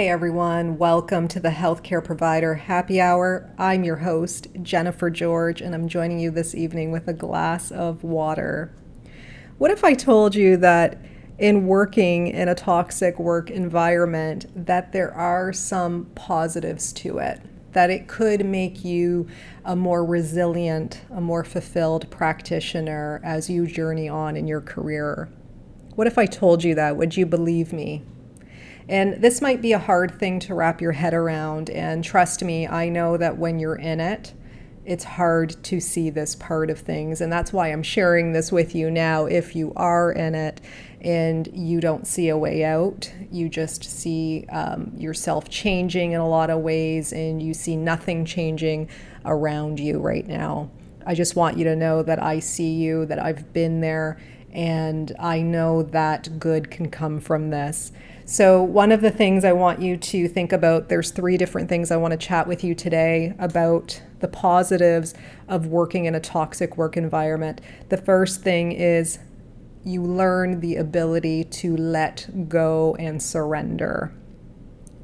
Hey everyone, welcome to the Healthcare Provider Happy Hour. I'm your host, Jennifer George, and I'm joining you this evening with a glass of water. What if I told you that in working in a toxic work environment that there are some positives to it? That it could make you a more resilient, a more fulfilled practitioner as you journey on in your career. What if I told you that? Would you believe me? And this might be a hard thing to wrap your head around. And trust me, I know that when you're in it, it's hard to see this part of things. And that's why I'm sharing this with you now. If you are in it and you don't see a way out, you just see um, yourself changing in a lot of ways and you see nothing changing around you right now. I just want you to know that I see you, that I've been there, and I know that good can come from this. So, one of the things I want you to think about, there's three different things I want to chat with you today about the positives of working in a toxic work environment. The first thing is you learn the ability to let go and surrender.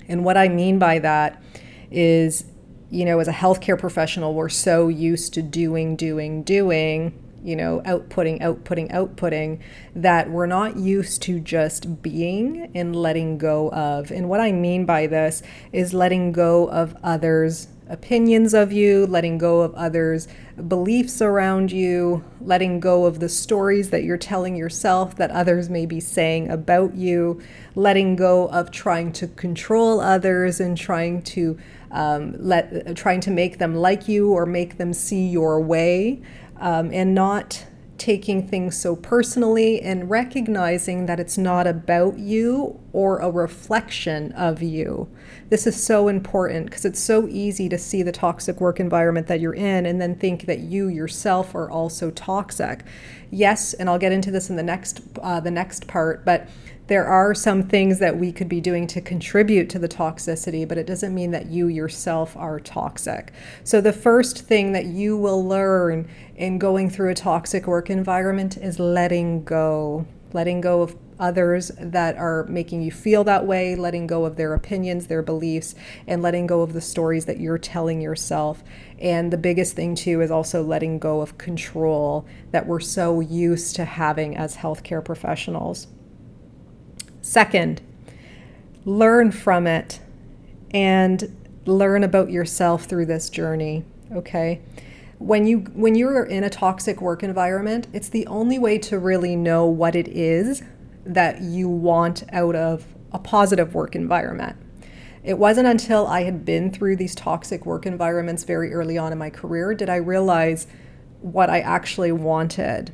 And what I mean by that is, you know, as a healthcare professional, we're so used to doing, doing, doing you know, outputting, outputting, outputting, that we're not used to just being and letting go of. And what I mean by this is letting go of others' opinions of you, letting go of others' beliefs around you, letting go of the stories that you're telling yourself that others may be saying about you, letting go of trying to control others and trying to um, let trying to make them like you or make them see your way um, and not taking things so personally and recognizing that it's not about you or a reflection of you. This is so important because it's so easy to see the toxic work environment that you're in and then think that you yourself are also toxic. Yes, and I'll get into this in the next uh, the next part, but there are some things that we could be doing to contribute to the toxicity, but it doesn't mean that you yourself are toxic. So, the first thing that you will learn in going through a toxic work environment is letting go, letting go of others that are making you feel that way, letting go of their opinions, their beliefs, and letting go of the stories that you're telling yourself. And the biggest thing, too, is also letting go of control that we're so used to having as healthcare professionals. Second, learn from it and learn about yourself through this journey, okay? When you when you're in a toxic work environment, it's the only way to really know what it is that you want out of a positive work environment. It wasn't until I had been through these toxic work environments very early on in my career did I realize what I actually wanted.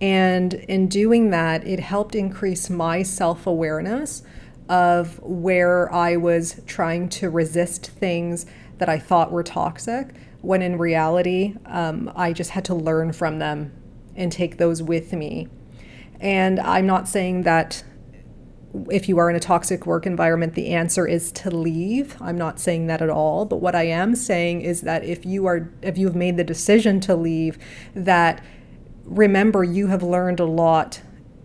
And in doing that, it helped increase my self awareness of where I was trying to resist things that I thought were toxic, when in reality, um, I just had to learn from them and take those with me. And I'm not saying that if you are in a toxic work environment, the answer is to leave. I'm not saying that at all. But what I am saying is that if you are, if you've made the decision to leave, that remember you have learned a lot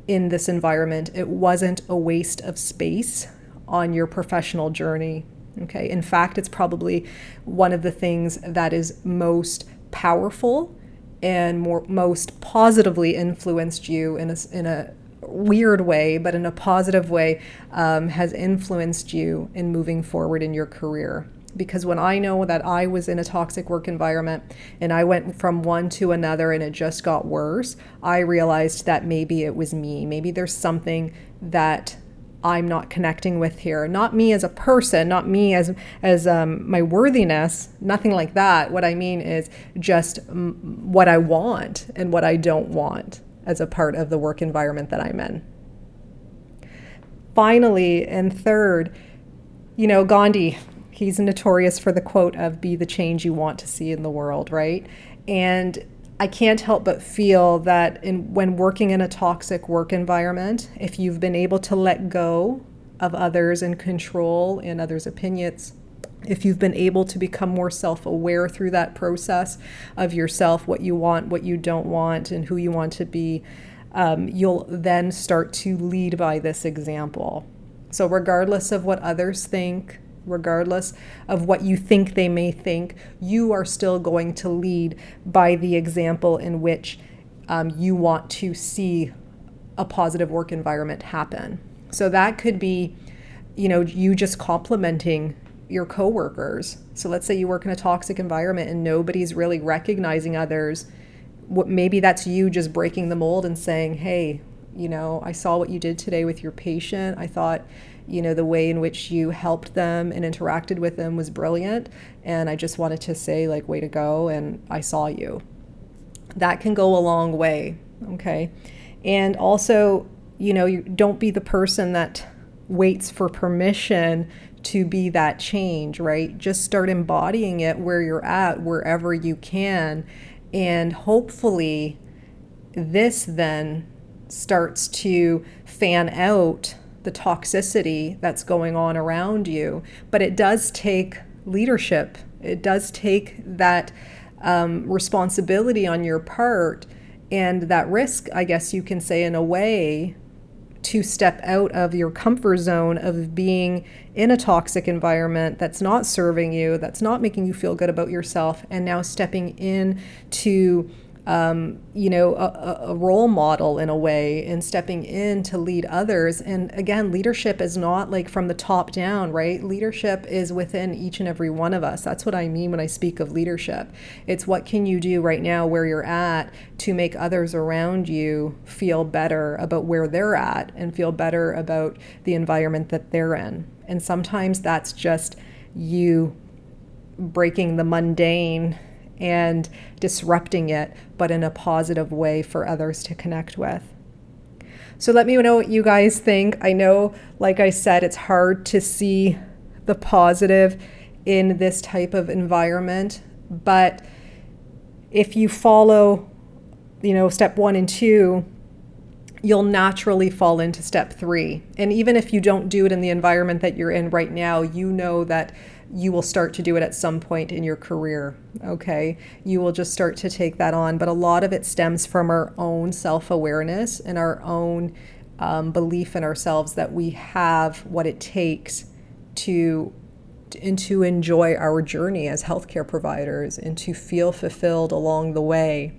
in this environment. It wasn't a waste of space on your professional journey. Okay. In fact, it's probably one of the things that is most powerful and more most positively influenced you in a, in a weird way, but in a positive way, um, has influenced you in moving forward in your career. Because when I know that I was in a toxic work environment and I went from one to another and it just got worse, I realized that maybe it was me. Maybe there's something that I'm not connecting with here. Not me as a person, not me as as um, my worthiness, nothing like that. What I mean is just m- what I want and what I don't want as a part of the work environment that I'm in. Finally, and third, you know, Gandhi, he's notorious for the quote of be the change you want to see in the world, right? And I can't help but feel that in, when working in a toxic work environment, if you've been able to let go of others and control in others' opinions, if you've been able to become more self aware through that process of yourself, what you want, what you don't want, and who you want to be, um, you'll then start to lead by this example. So, regardless of what others think, regardless of what you think they may think, you are still going to lead by the example in which um, you want to see a positive work environment happen. So that could be, you know, you just complimenting your coworkers. So let's say you work in a toxic environment and nobody's really recognizing others. What maybe that's you just breaking the mold and saying, "Hey, you know, I saw what you did today with your patient. I thought you know the way in which you helped them and interacted with them was brilliant. And i just wanted to say like way to go and i saw you. That can go a long way okay? And also you know you don't be the person that waits for permission to be that change right? Just start embodying it where you're at wherever you can. And hopefully this then starts to fan out the toxicity that's going on around you. But it does take leadership, it does take that um, responsibility on your part and that risk, I guess you can say, in a way, to step out of your comfort zone of being in a toxic environment that's not serving you, that's not making you feel good about yourself, and now stepping in to um, you know, a, a, role model in a way and stepping in to lead others. And again, leadership is not like from the top down, right? Leadership is within each and every one of us. That's what I mean when I speak of leadership. It's what can you do right now where you're at to make others around you feel better about where they're at and feel better about the environment that they're in. And sometimes that's just you breaking the mundane and disrupting it, but in a positive way for others to connect with. So let me know what you guys think. I know, like I said, it's hard to see the positive in this type of environment, but if you follow, you know, step one and two, you'll naturally fall into step three. And even if you don't do it in the environment that you're in right now, you know that you will start to do it at some point in your career. Okay. You will just start to take that on. But a lot of it stems from our own self awareness and our own um, belief in ourselves that we have what it takes to and to enjoy our journey as healthcare providers and to feel fulfilled along the way.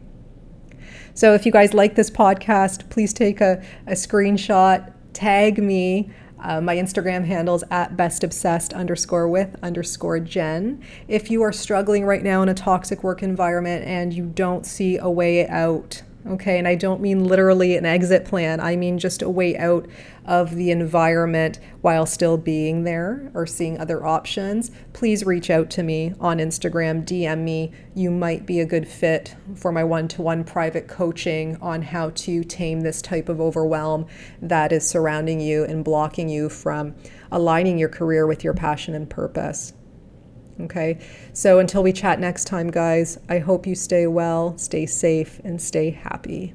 So, if you guys like this podcast, please take a, a screenshot, tag me uh, my Instagram handles at bestobsessed underscore with underscore Jen. If you are struggling right now in a toxic work environment and you don't see a way out, Okay, and I don't mean literally an exit plan, I mean just a way out of the environment while still being there or seeing other options, please reach out to me on Instagram, DM me. You might be a good fit for my one to one private coaching on how to tame this type of overwhelm that is surrounding you and blocking you from aligning your career with your passion and purpose. Okay, so until we chat next time, guys, I hope you stay well, stay safe, and stay happy.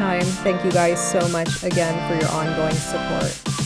time, thank you guys so much again for your ongoing support.